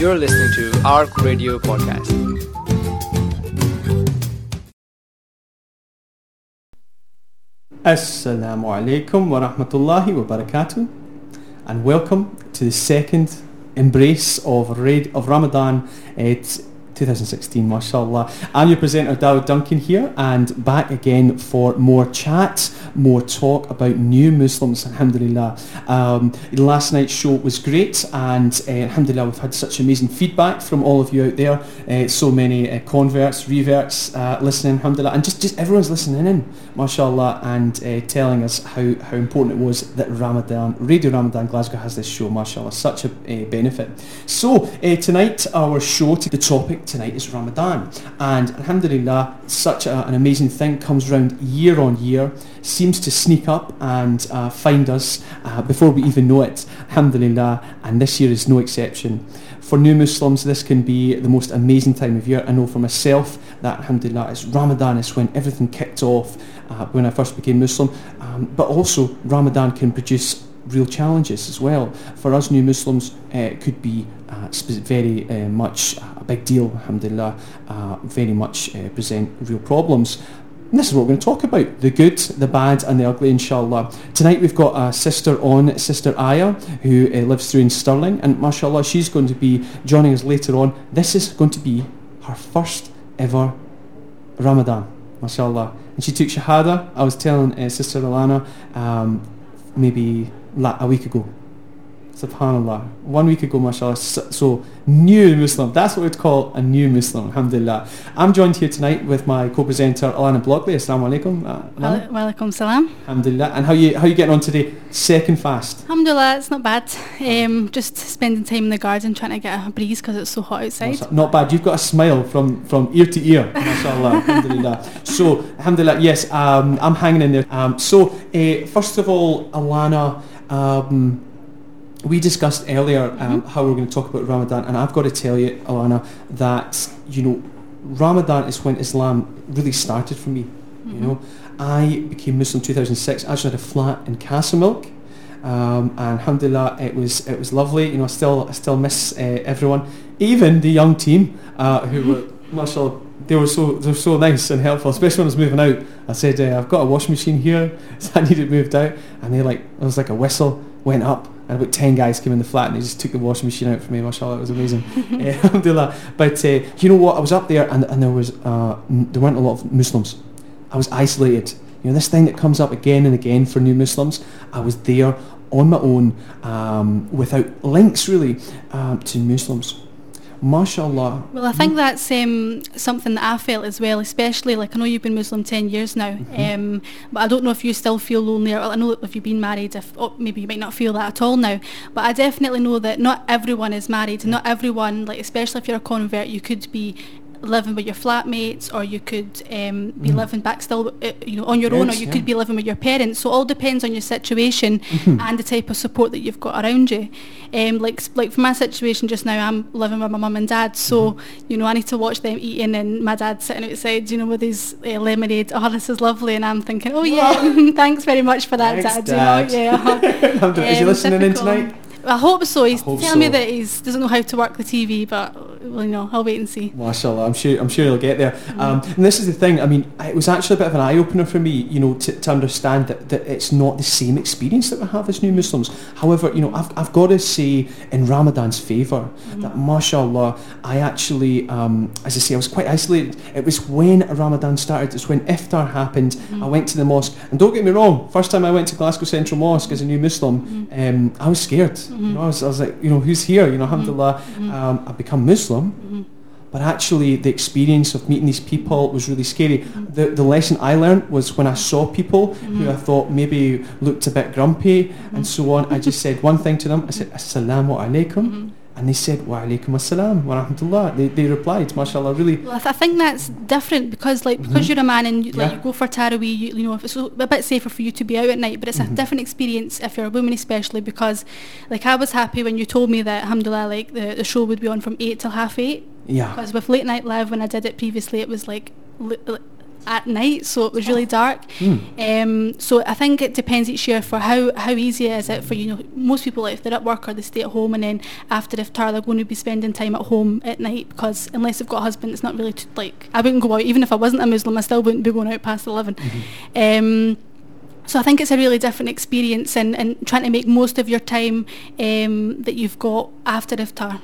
You're listening to ARC Radio Podcast. Assalamu alaikum wa rahmatullahi wa barakatuh and welcome to the second embrace of, Ramadan. It's 2016, mashallah. I'm your presenter, Dawood Duncan here, and back again for more chat, more talk about new Muslims, alhamdulillah. Um, last night's show was great, and uh, alhamdulillah, we've had such amazing feedback from all of you out there. Uh, so many uh, converts, reverts uh, listening, alhamdulillah, and just, just everyone's listening in, mashallah, and uh, telling us how, how important it was that Ramadan, Radio Ramadan Glasgow has this show, mashallah, such a uh, benefit. So, tonight, our show, the topic tonight is Ramadan. And alhamdulillah, such a, an amazing thing comes around year on year, seems to sneak up and uh, find us uh, before we even know it, alhamdulillah, and this year is no exception. For new Muslims, this can be the most amazing time of year. I know for myself that, alhamdulillah, it's Ramadan, is when everything kicked off uh, when I first became Muslim. Um, but also, Ramadan can produce real challenges as well. For us new Muslims, it could be very uh, much a big deal, alhamdulillah, uh, very much uh, present real problems. And this is what we're going to talk about, the good, the bad and the ugly, inshallah. Tonight we've got a sister on, Sister Aya, who uh, lives through in Stirling, and mashallah, she's going to be joining us later on. This is going to be her first ever Ramadan, mashallah. And she took Shahada. I was telling uh, Sister Alana um, maybe la- a week ago. Subhanallah. One week ago, mashallah. So, new Muslim. That's what we'd call a new Muslim, alhamdulillah. I'm joined here tonight with my co-presenter, Alana Blockley. Assalamu alaikum. Uh, Alana. Alaikum salam. Alhamdulillah. And how you how you getting on today? Second fast. Alhamdulillah, it's not bad. Um, just spending time in the garden trying to get a breeze because it's so hot outside. Not bad. You've got a smile from, from ear to ear, mashallah. alhamdulillah. So, alhamdulillah, yes, um, I'm hanging in there. Um, so, uh, first of all, Alana, um, we discussed earlier um, how we're going to talk about Ramadan, and I've got to tell you, Alana, that you know, Ramadan is when Islam really started for me. You know, I became Muslim in 2006. I actually had a flat in Castlemilk, um, and alhamdulillah, it was it was lovely. You know, I still I still miss uh, everyone, even the young team uh, who were, mashallah, they were so they were so nice and helpful, especially when I was moving out. I said, uh, I've got a washing machine here, so I need it moved out, and they like it was like a whistle went up and about 10 guys came in the flat and they just took the washing machine out for me mashallah it was amazing. Alhamdulillah but uh, you know what? I was up there and, and there was uh, n- there weren't a lot of Muslims. I was isolated. You know this thing that comes up again and again for new Muslims I was there on my own um, without links really um, to Muslims mashallah Well, I think that's um, something that I felt as well, especially like I know you've been Muslim 10 years now, um, but I don't know if you still feel lonely, or I know if you've been married, if oh, maybe you might not feel that at all now, but I definitely know that not everyone is married, not everyone, like especially if you're a convert, you could be living with your flatmates or you could um, be living back still uh, you know on your own or you yeah. could be living with your parents. So it all depends on your situation and the type of support that you've got around you. Um, like like for my situation just now I'm living with my mum and dad. So you know I need to watch them eating and my dad sitting outside you know with his uh, lemonade. Oh this is lovely. And I'm thinking oh yeah thanks very much for that Thanks, dad, you know? Dad. yeah. Alhamdulillah. is he Um, listening in tonight I hope so he's hope telling me that he doesn't know how to work the TV but well you know I'll wait and see Mashallah, I'm sure I'm sure he'll get there. Mm-hmm. Um, and this is the thing. I mean, it was actually a bit of an eye opener for me, you know, to, to understand that, that it's not the same experience that we have as new Muslims. However, you know, I've, I've got to say in Ramadan's favor Mm-hmm. that, mashallah, I actually, um, as I say, I was quite isolated. It was when Ramadan started. It's when iftar happened. Mm-hmm. I went to the mosque, and don't get me wrong. First time I went to Glasgow Central Mosque as a new Muslim, Mm-hmm. um, I was scared. Mm-hmm. You know, I was, I was like, you know, who's here? You know, mm-hmm. alhamdulillah, mm-hmm. um, I've become Muslim. But actually, the experience of meeting these people was really scary. The, the lesson I learned was when I saw people who I thought maybe looked a bit grumpy and so on, I just said one thing to them. I said, Assalamu alaikum. And they said, Wa alaikum assalam wa rahmatullah. They, they replied, mashallah, really. Well, I, th- I think that's different because, like, because mm-hmm. you're a man and you, like Yeah. you go for Tarawih, you, you know, it's a bit safer for you to be out at night. But it's a mm-hmm. different experience if you're a woman, especially because, like, I was happy when you told me that, alhamdulillah, like the, the show would be on from eight till half eight. Yeah. Because with late night live, when I did it previously, it was like li- li- at night, so it was really dark. Hmm. Um, so I think it depends each year for how, how easy is it for you know most people like if they're at work or they stay at home and then after iftar they're going to be spending time at home at night because unless they've got a husband it's not really t- like I wouldn't go out even if I wasn't a Muslim I still wouldn't be going out past 11. Um, so I think it's a really different experience and, and trying to make most of your time um, that you've got after iftar.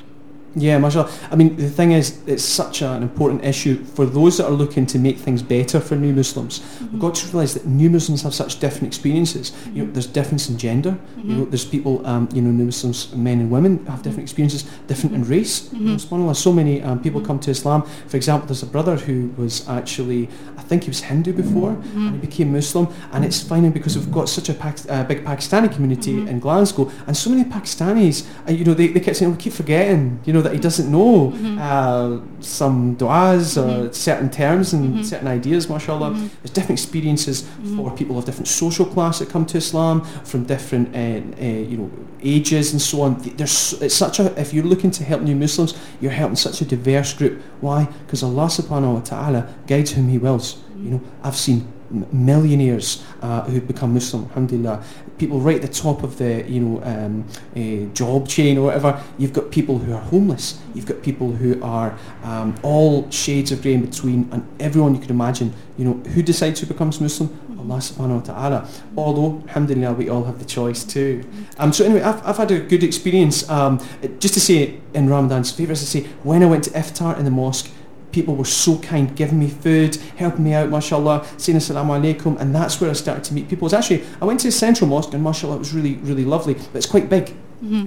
Yeah, mashallah. I mean, the thing is, it's such an important issue for those that are looking to make things better for new Muslims. We've mm-hmm. got to realise that new Muslims have such different experiences. You know, mm-hmm. there's difference in gender. You know, mm-hmm. there's people, um, you know, new Muslims, men and women have different experiences, different in race. You know, subhanAllah, so many um, people come to Islam. For example, there's a brother who was actually, I think he was Hindu before, and he became Muslim. And it's finding because we've got such a Pak- uh, big Pakistani community in Glasgow, and so many Pakistanis, uh, you know, they, they kept saying, oh, we keep forgetting, you know, that he doesn't know mm-hmm. uh, some du'as or certain terms and mm-hmm. certain ideas, mashallah. There's different experiences for people of different social class that come to Islam, from different, uh, uh, you know, ages and so on. There's, it's such a, if you're looking to help new Muslims, you're helping such a diverse group. Why? Because Allah subhanahu wa ta'ala guides whom He wills. You know, I've seen millionaires uh, who've become Muslim, alhamdulillah. People right at the top of the, you know, um, uh, job chain or whatever. You've got people who are homeless. You've got people who are um, all shades of grey in between, and everyone you can imagine. You know, who decides who becomes Muslim? Allah subhanahu wa ta'ala. Although, alhamdulillah, we all have the choice too. Um, so anyway, I've, I've had a good experience. Um, just to say in Ramadan's favour, as I say, when I went to iftar in the mosque, people were so kind, giving me food, helping me out, mashallah, saying assalamu alaikum, and that's where I started to meet people. It's actually, I went to the central mosque and mashallah, it was really, really lovely, but it's quite big.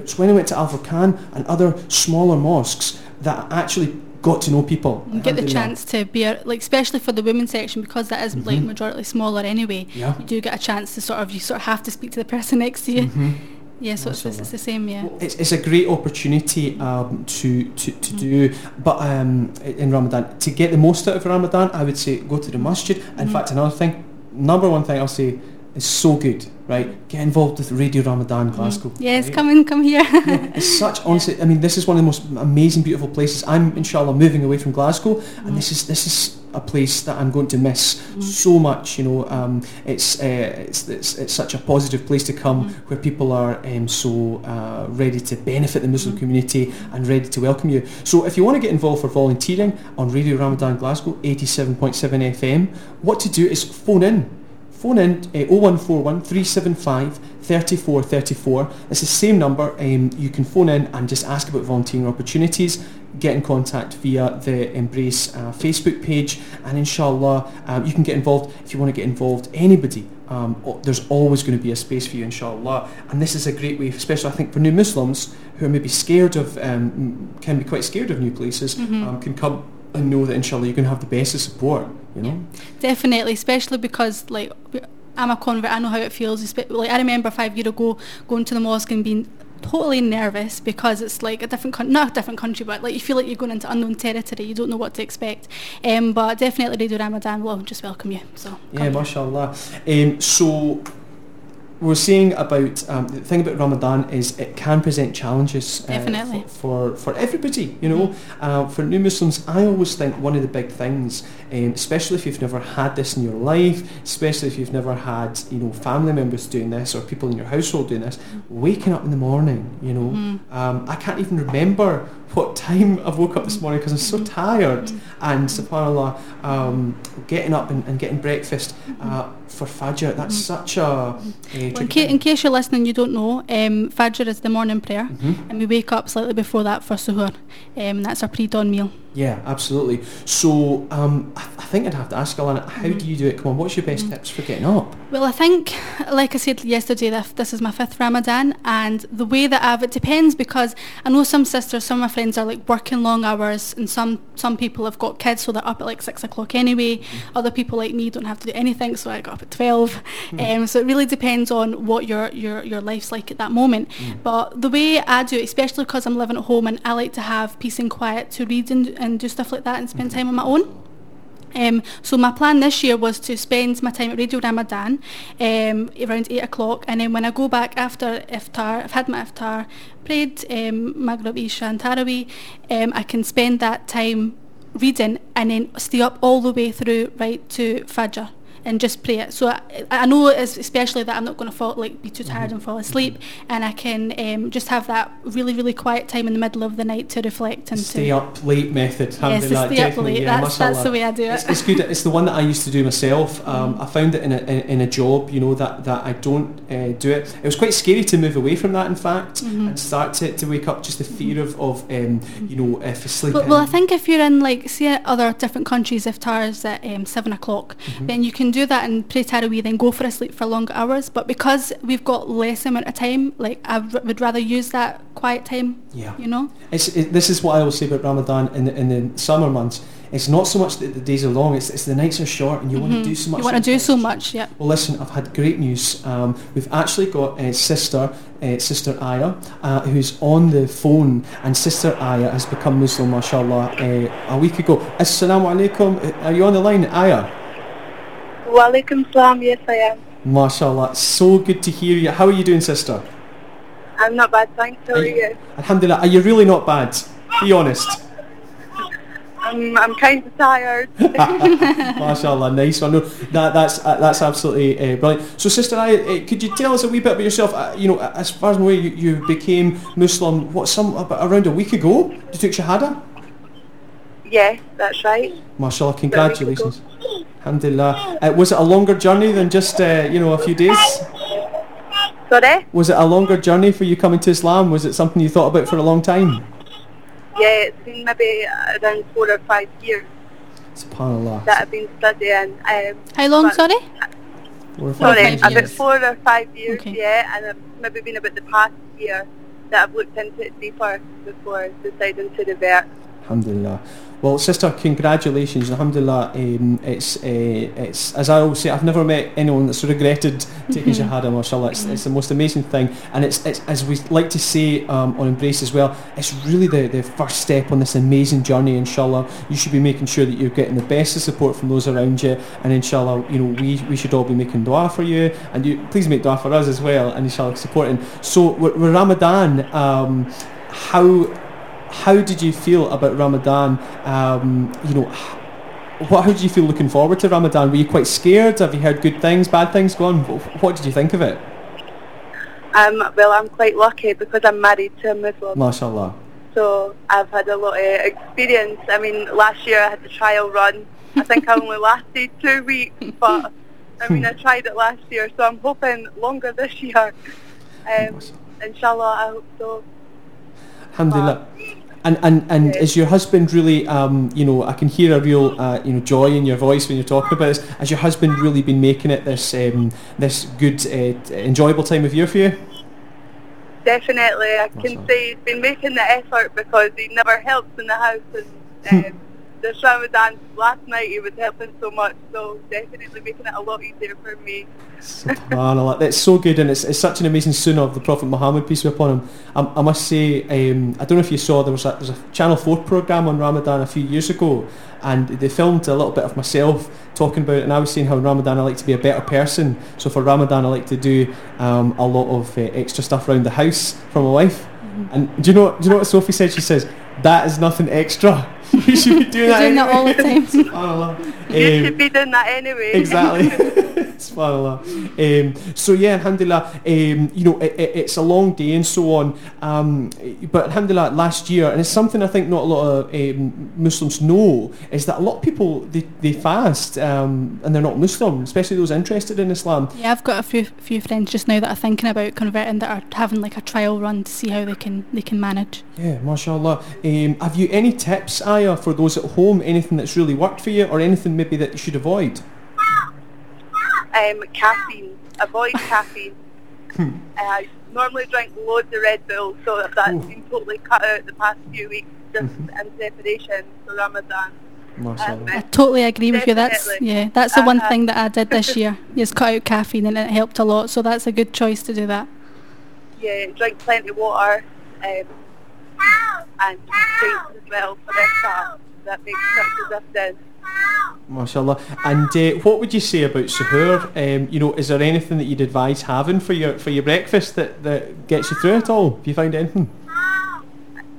It's when I went to Al Furqan and other smaller mosques that I actually got to know people. You get the chance to be, a- like especially for the women's section because that is like majority smaller anyway. Yeah. You do get a chance to sort of you sort of have to speak to the person next to you. Mm-hmm. Yeah, so it's, it's, the same. Yeah. It's, it's a great opportunity um, to, to, to do, but um, in Ramadan, to get the most out of Ramadan, I would say go to the masjid. In fact, another thing, number one thing I'll say is so good, right? Get involved with Radio Ramadan Glasgow. Yes, right? come in, come here. It's such honestly. I mean, this is one of the most amazing, beautiful places. I'm inshallah moving away from Glasgow, and this is this is a place that I'm going to miss so much. You know, um, it's, uh, it's it's it's such a positive place to come where people are um, so uh, ready to benefit the Muslim community and ready to welcome you. So, if you want to get involved for volunteering on Radio Ramadan Glasgow 87.7 FM, what to do is phone in. Phone in uh, 0141 375 3434. It's the same number. Um, you can phone in and just ask about volunteering opportunities. Get in contact via the Embrace uh, Facebook page, and inshallah, um, you can get involved if you want to get involved. Anybody, um, there's always going to be a space for you, inshallah. And this is a great way, especially I think for new Muslims who are maybe scared of, um, can be quite scared of new places, um, can come and know that inshallah you're going to have the best of support. You know. Definitely, especially because like I'm a convert, I know how it feels. Like I remember five years ago going to the mosque and being totally nervous because it's like a different country, not a different country, but like you feel like you're going into unknown territory. You don't know what to expect. Um, but definitely Radio Ramadan will just welcome you. So Yeah, mashallah. Um, so we're seeing about um, the thing about Ramadan is it can present challenges uh, Definitely. for, for for everybody. You know, uh, for new Muslims, I always think one of the big things, um, especially if you've never had this in your life, especially if you've never had you know family members doing this or people in your household doing this, waking up in the morning. You know, um, I can't even remember what time I woke up this morning because I'm so tired. And subhanallah, um, getting up and, and getting breakfast uh, for Fajr, that's such a, a Well, in, ca- in case you're listening, you don't know, um, Fajr is the morning prayer, Mhm. and we wake up slightly before that for suhoor, um, and that's our pre-dawn meal. Yeah, absolutely. So um, I, I think I'd have to ask Alana, how mm-hmm. do you do it? Come on, what's your best mm-hmm. tips for getting up? Well, I think, like I said yesterday, that this is my fifth Ramadan, and the way that I've it depends because I know some sisters, some of my friends are like working long hours, and some some people have got kids, so they're up at like six o'clock anyway. Mm-hmm. Other people like me don't have to do anything, so I got up at twelve. Hmm. Um, so it really depends on what your your your life's like at that moment. Hmm. But the way I do it, especially because I'm living at home and I like to have peace and quiet to read and, and do stuff like that and spend time on my own. Um, so my plan this year was to spend my time at Radio Ramadan um, around 8 o'clock and then when I go back after iftar, I've had my iftar, prayed um, Maghrib, Isha and Taraweeh, um, I can spend that time reading and then stay up all the way through right to Fajr and just pray it. So I, I know especially that I'm not going to fall like be too Mm-hmm. tired and fall asleep, and I can um, just have that really really quiet time in the middle of the night to reflect and Stay to up late method. yes, alhamdulillah, stay up late. yeah, that's that's the way I do it. It's, it's good. It's the one that I used to do myself. Um, Mm. I found it in a, in, in a job, you know, that, that I don't uh, do it. It was quite scary to move away from that, in fact, Mhm. and start to, to wake up. Just the fear of, of um, you know, if sleep. Well, well, I think if you're in like say other different countries, if Tara's at um, seven o'clock, Mm-hmm. then you can do that and pray Tarawih, then go for a sleep for longer hours. But because we've got less amount of time, like I r- would rather use that quiet time. Yeah. You know. It's, it, this is what I will say about Ramadan in the, in the summer months. It's not so much that the days are long, it's, it's the nights are short and you want to do so much. You want to do so much, yeah. Well, listen, I've had great news. Um, we've actually got uh, sister, uh, sister Aya, uh, who's on the phone, and sister Aya has become Muslim, mashallah, uh, a week ago. Assalamu alaikum. Uh, Are you on the line, Aya? Walaikum salam, yes I am. Mashallah, so good to hear you. How are you doing, sister? I'm not bad, thanks. How are you? Alhamdulillah. Are you really not bad? Be honest. I'm, I'm kind of tired. Mashallah, nice one. No, that, that's uh, that's absolutely uh, brilliant. So, sister, I, uh, could you tell us a wee bit about yourself? Uh, you know, as far as I'm aware, you, you became Muslim. What some about around a week ago? You took shahada. Yes, that's right. Mashallah, congratulations. Alhamdulillah. Uh, was it a longer journey than just uh, you know a few days? Sorry? Was it a longer journey for you coming to Islam? Was it something you thought about for a long time? Yeah, it's been maybe around four or five years Subhanallah. that I've been studying. Um, How long? Sorry. Four or Four or Sorry, five about years. four or five years, Okay. yeah, and it's maybe been about the past year that I've looked into it deeper before deciding to revert. Alhamdulillah. Well, sister, congratulations. Alhamdulillah. Um, it's, uh, it's as I always say, I've never met anyone that's regretted taking Shahada, mashallah. It's, it's the most amazing thing. And it's, it's as we like to say um, on Embrace as well, it's really the, the first step on this amazing journey, inshallah. You should be making sure that you're getting the best of support from those around you. And inshallah, you know, we, we should all be making dua for you. And you please make dua for us as well, and inshallah supporting. So, with, with Ramadan, um, how how did you feel about Ramadan? Um, you know, what? How did you feel looking forward to Ramadan? Were you quite scared? Have you heard good things, bad things going? Wh- What did you think of it? Um, well, I'm quite lucky because I'm married to a Muslim. MashaAllah. So I've had a lot of experience. I mean, last year I had the trial run. I think I only lasted two weeks, but I mean, I tried it last year, so I'm hoping longer this year. Um, inshallah, I hope so. Alhamdulillah. And and and is your husband really? Um, you know, I can hear a real uh, you know joy in your voice when you're talking about this. Has your husband really been making it this um, this good, uh, enjoyable time of year for you? Definitely, I Awesome. can say he's been making the effort because he never helps in the house. And um, this Ramadan, last night he was helping so much, so definitely making it a lot easier for me. Subhanallah, that's so good, and it's, it's such an amazing sunnah of the Prophet Muhammad, peace be upon him. I, I must say, um, I don't know if you saw there was a, there was a Channel Four program on Ramadan a few years ago, and they filmed a little bit of myself talking about it, and I was saying how in Ramadan I like to be a better person. So for Ramadan, I like to do um, a lot of uh, extra stuff around the house for my wife. And do you know? Do you know what Sophie said? She says that is nothing extra. You should be doing You're that. doing that all the time. Subhanallah. You Um, should be doing that anyway. exactly. Subhanallah. Um, so yeah, alhamdulillah, um, you know, it, it, it's a long day and so on. Um, but alhamdulillah, last year, and it's something I think not a lot of um, Muslims know, is that a lot of people, they, they fast um, and they're not Muslim, especially those interested in Islam. Yeah, I've got a few few friends just now that are thinking about converting that are having like a trial run to see how they can they can manage. Yeah, mashallah. Um, have you any tips, Aya, for those at home, anything that's really worked for you or anything maybe that you should avoid? Um, caffeine. Avoid caffeine. I normally drink loads of Red Bull, so that's Ooh. been totally cut out the past few weeks just in preparation for Ramadan. Mashallah. I totally agree with you. That's yeah, that's the one Uh-huh. thing that I did this year. Is cut out caffeine and it helped a lot. So that's a good choice to do that. Yeah, drink plenty of water um, and as well for part. That makes such a difference. Mashallah. And uh, what would you say about suhoor? Um, you know, is there anything that you'd advise having for your for your breakfast that, that gets you through it all? Have you found anything?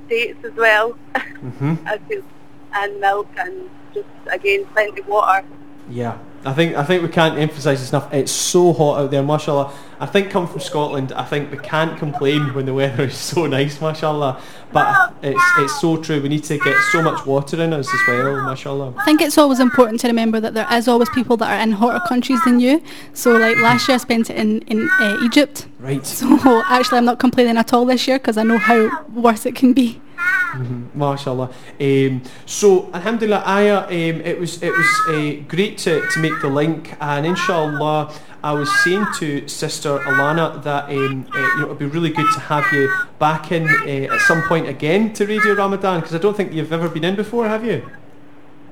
Dates as well. hmm and milk and just again plenty of water. Yeah, I think I think we can't emphasise this enough. It's so hot out there, mashallah. I think come from Scotland, I think we can't complain when the weather is so nice, mashallah. But it's it's so true. We need to get so much water in us as well, mashallah. I think it's always important to remember that there is always people that are in hotter countries than you. So like last year I spent it in, in uh, Egypt. Right. So actually I'm not complaining at all this year because I know how worse it can be. Mm-hmm. Mashallah. Um, so, Alhamdulillah, Aya, um, it was it was uh, great to, to make the link, and inshallah, I was saying to Sister Alana that um, uh, you know it'd be really good to have you back in uh, at some point again to Radio Ramadan because I don't think you've ever been in before, have you?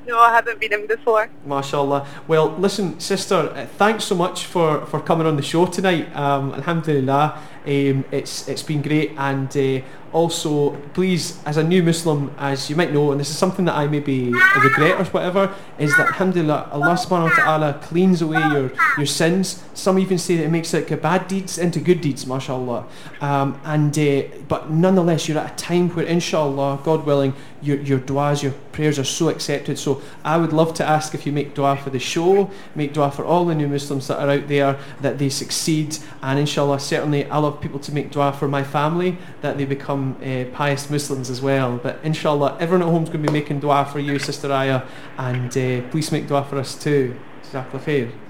No, I haven't been in before. MashaAllah. Well, listen, sister, uh, thanks so much for, for coming on the show tonight. Um, alhamdulillah, um, it's it's been great, and uh, also, please, as a new Muslim, as you might know, and this is something that I maybe regret or whatever, is that alhamdulillah, Allah subhanahu wa ta'ala cleans away your, your sins. Some even say that it makes like bad deeds into good deeds, mashallah. Um, and uh, but nonetheless, you're at a time where, inshallah, God willing, your your du'as, your prayers are so accepted. So I would love to ask if you make dua for the show, make dua for all the new Muslims that are out there, that they succeed, and inshallah, certainly I love people to make dua for my family, that they become uh, pious Muslims as well. But inshallah, everyone at home is going to be making dua for you, Sister Aya, and uh, please make dua for us too. Jazakallah khair.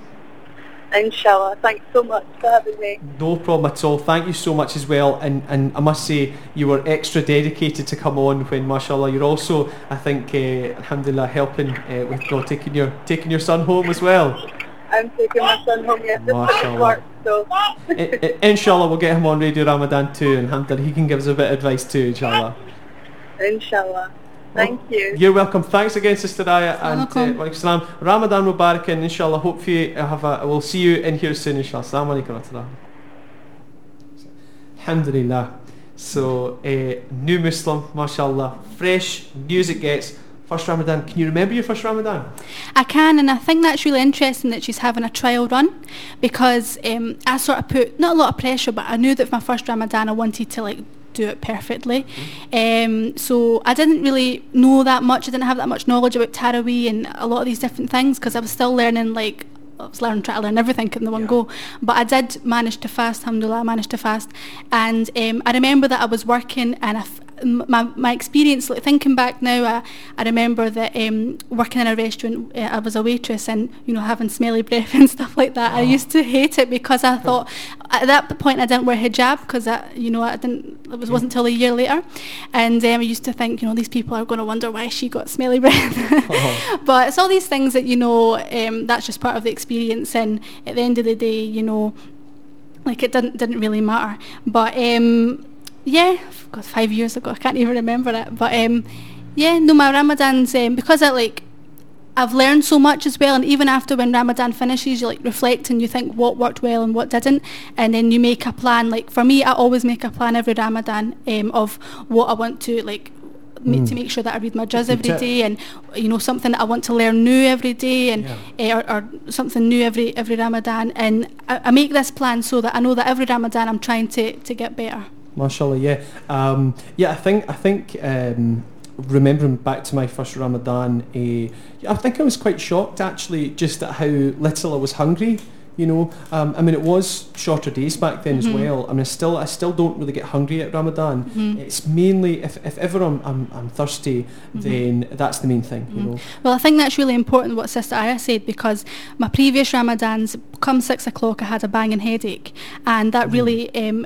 Inshallah. Thanks so much for having me. No problem at all. Thank you so much as well. And and I must say you were extra dedicated to come on when mashallah you're also I think uh, alhamdulillah helping uh, with know, taking your taking your son home as well. I'm taking my son home yesterday Mashallah. work, so I, I, inshallah we'll get him on Radio Ramadan too and alhamdulillah he can give us a bit of advice too inshallah. inshallah. Thank you. You're welcome. Thanks again, Sister Aya, and uh, Welcome. wa alaikum salam. Ramadan Mubarak, and inshallah, hope you have a. We'll see you in here soon, inshallah. Assalamu alaikum wa. Alhamdulillah. So, uh, new Muslim, mashallah, fresh news it gets. First Ramadan. Can you remember your first Ramadan? I can, and I think that's really interesting that she's having a trial run because um, I sort of put not a lot of pressure, but I knew that for my first Ramadan I wanted to like do it perfectly. Um, so I didn't really know that much. I didn't have that much knowledge about Taraweeh and a lot of these different things because I was still learning like. I was learning, trying to learn everything in the one Yeah. go. But I did manage to fast, alhamdulillah, I managed to fast. And um, I remember that I was working and I f- my, my experience, like thinking back now, I, I remember that um, working in a restaurant, uh, I was a waitress and, you know, having smelly breath and stuff like that. I used to hate it because I thought, at that point I didn't wear hijab because, I, you know, I didn't, it was, wasn't until a year later. And um, I used to think, you know, these people are going to wonder why she got smelly breath. Oh. but it's all these things that, you know, um, that's just part of the experience. And at the end of the day, you know, like it didn't didn't really matter. But um, yeah, God, five years ago, I can't even remember it. But um, yeah, no, my Ramadan's um, because I like I've learned so much as well, and even after when Ramadan finishes, you like reflect and you think what worked well and what didn't, and then you make a plan. Like for me, I always make a plan every Ramadan um, of what I want to like. ma- To make sure that I read my juz every day, and you know something that I want to learn new every day, and Yeah. uh, or, or something new every every Ramadan, and I, I make this plan so that I know that every Ramadan I'm trying to, to get better. Mashallah, yeah, um, yeah. I think I think um, remembering back to my first Ramadan, uh, I think I was quite shocked actually, just at how little I was hungry. You know, um, I mean, it was shorter days back then as well. I mean, I still I still don't really get hungry at Ramadan. It's mainly if, if ever I'm, I'm, I'm thirsty, then that's the main thing. You know, Well, I think that's really important what Sister Aya said because my previous Ramadans, come six o'clock, I had a banging headache, and that really, um,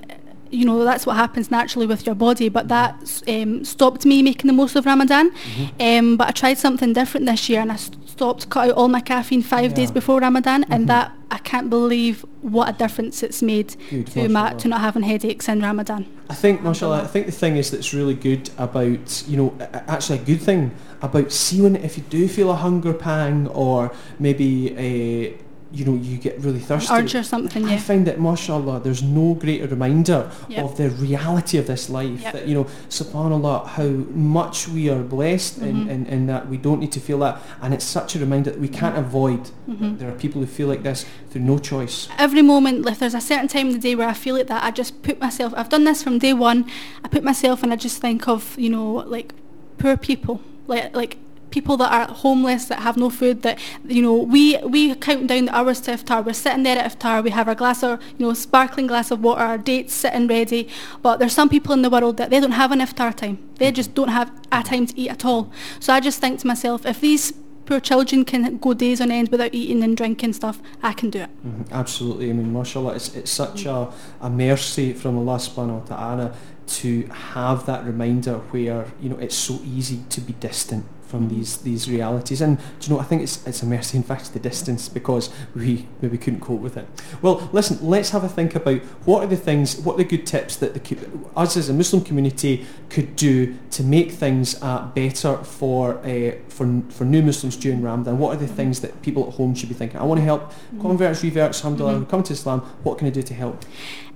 you know, that's what happens naturally with your body. But that um, stopped me making the most of Ramadan. Um, but I tried something different this year, and I stopped cut out all my caffeine five days before Ramadan, and that I can't believe what a difference it's made Good, to my, to not having headaches in Ramadan. I think, mashallah, I think the thing is that's really good about, you know, actually a good thing about seeing if you do feel a hunger pang or maybe a, you know, you get really thirsty. Urge or something, I find that, mashallah, there's no greater reminder Yep. of the reality of this life. Yep. That, you know, subhanAllah, how much we are blessed Mm-hmm. in, in that we don't need to feel that. And it's such a reminder that we can't avoid. Mm-hmm. There are people who feel like this through no choice. every moment, if there's a certain time in the day where I feel like that, I just put myself, I've done this from day one, I put myself and I just think of, you know, like poor people, like, like people that are homeless that have no food that you know we we count down the hours to iftar. We're sitting there at iftar. We have our glass of you know sparkling glass of water our dates sitting ready. But there's some people in the world that they don't have an iftar time. They just don't have a time to eat at all. So I just think to myself if these poor children can go days on end without eating and drinking stuff I can do it. Mhm, Absolutely. I mean, mashallah, it's, it's such a, a mercy from Allah subhanahu wa ta'ala to have that reminder where, you know, it's so easy to be distant from these these realities. And do you know, I think it's it's a mercy in fact the distance because we maybe couldn't cope with it. Well, listen, let's have a think about what are the things, what are the good tips that the, us as a Muslim community could do to make things uh, better for uh, for for new Muslims during Ramadan. What are the things that people at home should be thinking? I want to help converts, reverts, alhamdulillah, come to Islam. What can I do to help?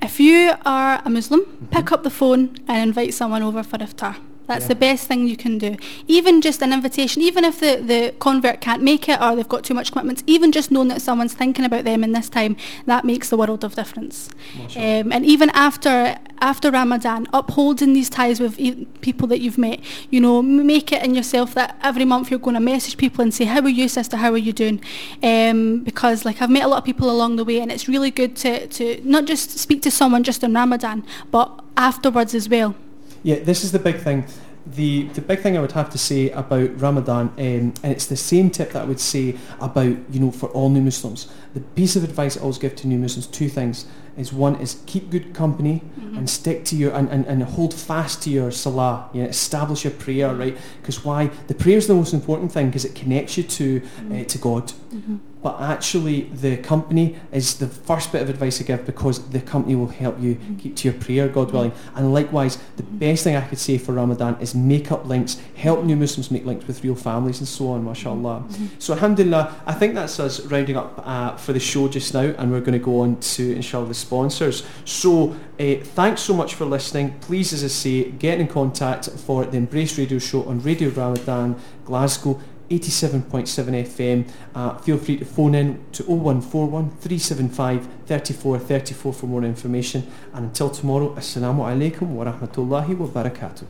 If you are a Muslim, pick up the phone and invite someone over for iftar. That's Yeah. the best thing you can do. Even just an invitation, even if the, the convert can't make it or they've got too much commitments, even just knowing that someone's thinking about them in this time, that makes the world of difference. Um, and even after after Ramadan, upholding these ties with e- people that you've met, you know, make it in yourself that every month you're going to message people and say, "How are you, sister? How are you doing?" Um, because like I've met a lot of people along the way, and it's really good to to not just speak to someone just in Ramadan, but afterwards as well. Yeah, this is the big thing. The the big thing I would have to say about Ramadan, um, and it's the same tip that I would say about you know for all new Muslims. The piece of advice I always give to new Muslims: two things. Is one is keep good company and stick to your and, and, and hold fast to your salah. You know, establish your prayer right because why the prayer is the most important thing because it connects you to uh, to God. But actually, the company is the first bit of advice I give because the company will help you keep to your prayer, God willing. And likewise, the best thing I could say for Ramadan is make up links, help new Muslims make links with real families and so on, mashallah. So alhamdulillah, I think that's us rounding up uh, for the show just now and we're going to go on to inshallah the sponsors. So uh, thanks so much for listening. Please, as I say, get in contact for the Embrace Radio Show on Radio Ramadan, Glasgow. 87.7 FM. Uh, feel free to phone in to 0141 375 34 34 for more information. And until tomorrow, Assalamu alaikum wa rahmatullahi wa barakatuh.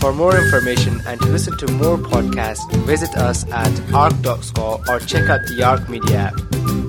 For more information and to listen to more podcasts, visit us at arc.score or check out the Arc Media app.